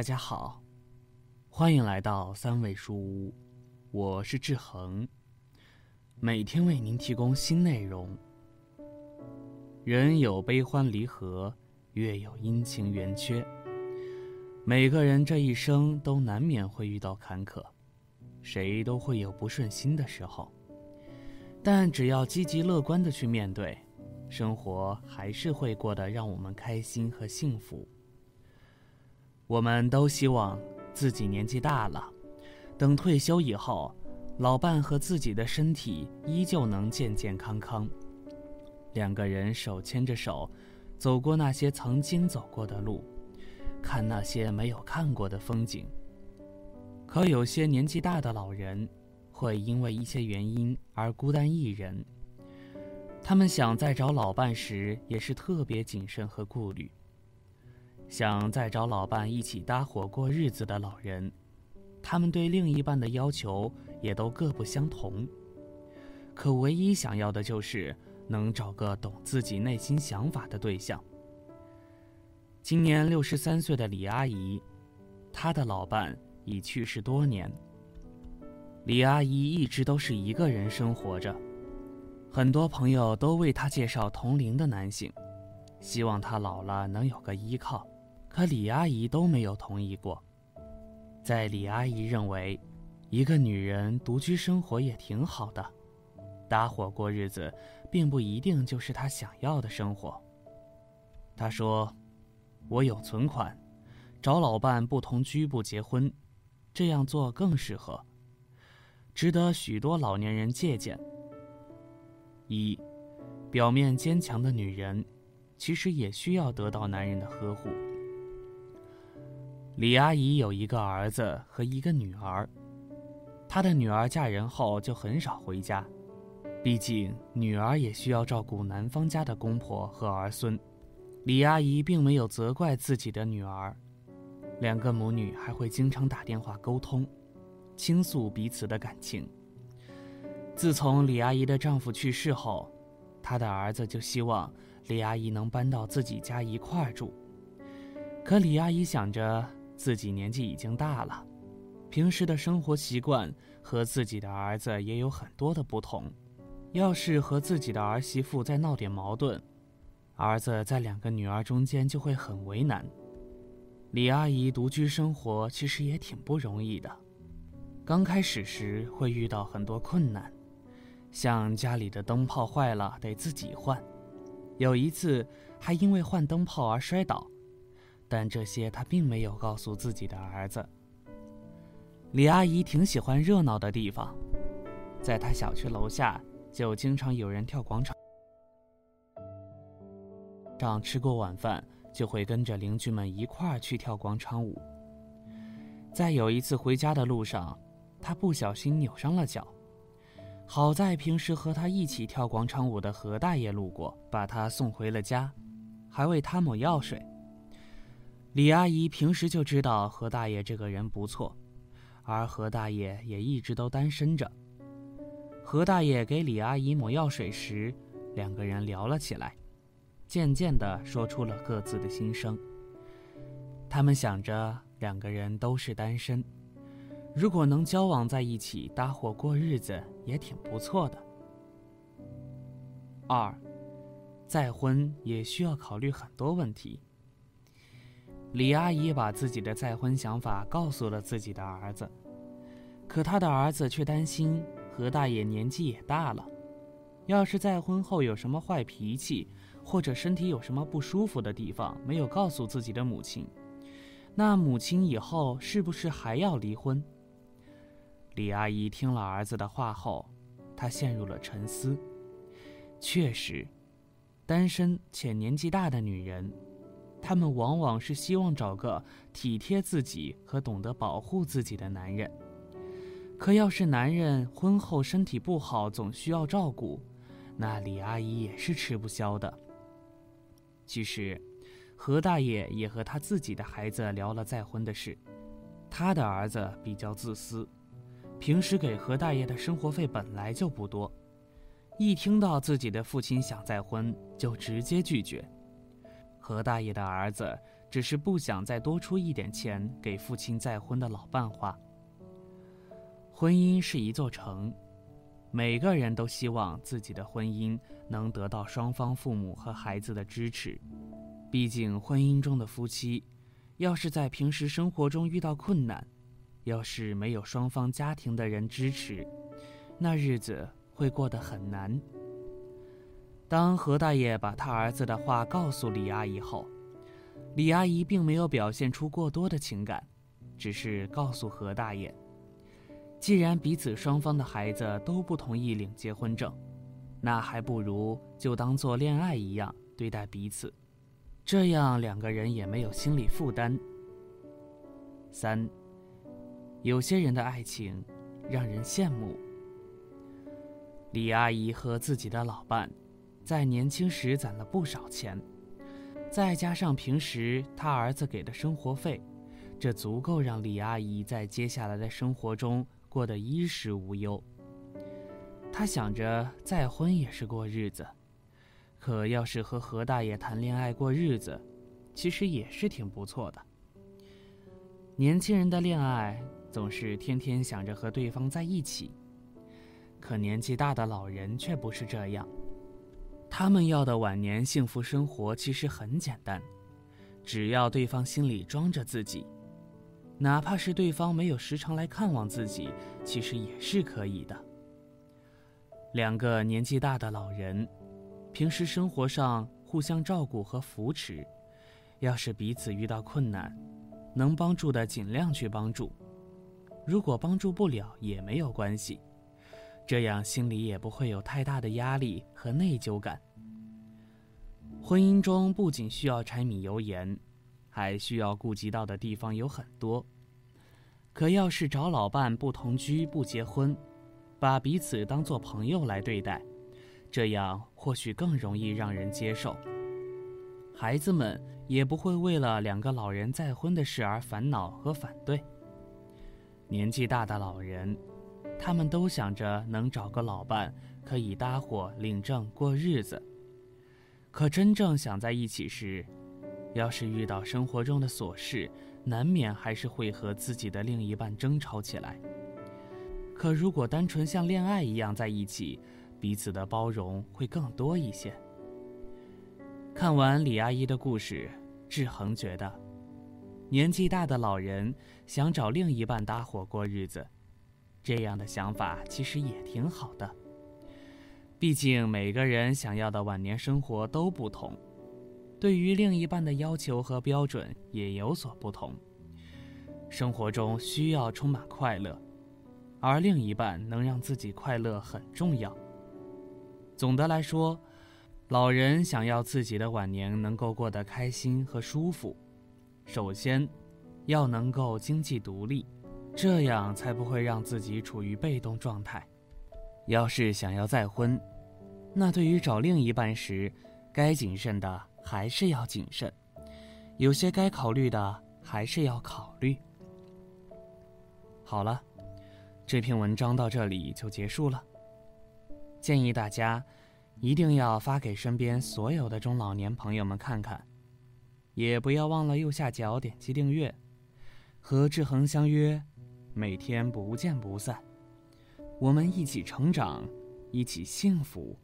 大家好，欢迎来到三味书屋，我是志恒，每天为您提供新内容。人有悲欢离合，月有阴晴圆缺，每个人这一生都难免会遇到坎坷，谁都会有不顺心的时候，但只要积极乐观的去面对，生活还是会过得让我们开心和幸福。我们都希望自己年纪大了，等退休以后，老伴和自己的身体依旧能健健康康，两个人手牵着手，走过那些曾经走过的路，看那些没有看过的风景。可有些年纪大的老人，会因为一些原因而孤单一人，他们想再找老伴时也是特别谨慎和顾虑。想再找老伴一起搭伙过日子的老人，他们对另一半的要求也都各不相同。可唯一想要的就是能找个懂自己内心想法的对象。今年六十三岁的李阿姨，她的老伴已去世多年。李阿姨一直都是一个人生活着，很多朋友都为她介绍同龄的男性，希望她老了能有个依靠。可李阿姨都没有同意过，在李阿姨认为，一个女人独居生活也挺好的，搭伙过日子，并不一定就是她想要的生活。她说：“我有存款，找老伴不同居不结婚，这样做更适合，值得许多老年人借鉴。”一，表面坚强的女人，其实也需要得到男人的呵护。李阿姨有一个儿子和一个女儿，她的女儿嫁人后就很少回家，毕竟女儿也需要照顾男方家的公婆和儿孙。李阿姨并没有责怪自己的女儿，两个母女还会经常打电话沟通，倾诉彼此的感情。自从李阿姨的丈夫去世后，她的儿子就希望李阿姨能搬到自己家一块儿住，可李阿姨想着。自己年纪已经大了，平时的生活习惯和自己的儿子也有很多的不同。要是和自己的儿媳妇再闹点矛盾，儿子在两个女儿中间就会很为难。李阿姨独居生活其实也挺不容易的，刚开始时会遇到很多困难，像家里的灯泡坏了得自己换，有一次还因为换灯泡而摔倒。但这些他并没有告诉自己的儿子。李阿姨挺喜欢热闹的地方，在她小区楼下就经常有人跳广场。上吃过晚饭，就会跟着邻居们一块儿去跳广场舞。在有一次回家的路上，她不小心扭伤了脚，好在平时和她一起跳广场舞的何大爷路过，把她送回了家，还为她抹药水。李阿姨平时就知道何大爷这个人不错，而何大爷也一直都单身着。何大爷给李阿姨抹药水时，两个人聊了起来，渐渐地说出了各自的心声。他们想着两个人都是单身，如果能交往在一起，搭伙过日子也挺不错的。二，再婚也需要考虑很多问题。李阿姨把自己的再婚想法告诉了自己的儿子，可她的儿子却担心何大爷年纪也大了，要是再婚后有什么坏脾气，或者身体有什么不舒服的地方没有告诉自己的母亲，那母亲以后是不是还要离婚？李阿姨听了儿子的话后，她陷入了沉思。确实，单身且年纪大的女人。他们往往是希望找个体贴自己和懂得保护自己的男人，可要是男人婚后身体不好，总需要照顾，那李阿姨也是吃不消的。其实，何大爷也和他自己的孩子聊了再婚的事，他的儿子比较自私，平时给何大爷的生活费本来就不多，一听到自己的父亲想再婚，就直接拒绝。何大爷的儿子只是不想再多出一点钱给父亲再婚的老伴花。婚姻是一座城，每个人都希望自己的婚姻能得到双方父母和孩子的支持。毕竟，婚姻中的夫妻，要是在平时生活中遇到困难，要是没有双方家庭的人支持，那日子会过得很难。当何大爷把他儿子的话告诉李阿姨后，李阿姨并没有表现出过多的情感，只是告诉何大爷：“既然彼此双方的孩子都不同意领结婚证，那还不如就当做恋爱一样对待彼此，这样两个人也没有心理负担。”三，有些人的爱情让人羡慕。李阿姨和自己的老伴。在年轻时攒了不少钱，再加上平时他儿子给的生活费，这足够让李阿姨在接下来的生活中过得衣食无忧。她想着再婚也是过日子，可要是和何大爷谈恋爱过日子，其实也是挺不错的。年轻人的恋爱总是天天想着和对方在一起，可年纪大的老人却不是这样。他们要的晚年幸福生活其实很简单，只要对方心里装着自己，哪怕是对方没有时常来看望自己，其实也是可以的。两个年纪大的老人，平时生活上互相照顾和扶持，要是彼此遇到困难，能帮助的尽量去帮助，如果帮助不了也没有关系。这样心里也不会有太大的压力和内疚感。婚姻中不仅需要柴米油盐，还需要顾及到的地方有很多。可要是找老伴不同居不结婚，把彼此当做朋友来对待，这样或许更容易让人接受。孩子们也不会为了两个老人再婚的事而烦恼和反对。年纪大的老人。他们都想着能找个老伴，可以搭伙领证过日子。可真正想在一起时，要是遇到生活中的琐事，难免还是会和自己的另一半争吵起来。可如果单纯像恋爱一样在一起，彼此的包容会更多一些。看完李阿姨的故事，志恒觉得，年纪大的老人想找另一半搭伙过日子。这样的想法其实也挺好的，毕竟每个人想要的晚年生活都不同，对于另一半的要求和标准也有所不同。生活中需要充满快乐，而另一半能让自己快乐很重要。总的来说，老人想要自己的晚年能够过得开心和舒服，首先要能够经济独立。这样才不会让自己处于被动状态。要是想要再婚，那对于找另一半时，该谨慎的还是要谨慎，有些该考虑的还是要考虑。好了，这篇文章到这里就结束了。建议大家一定要发给身边所有的中老年朋友们看看，也不要忘了右下角点击订阅，和志恒相约。每天不见不散，我们一起成长，一起幸福。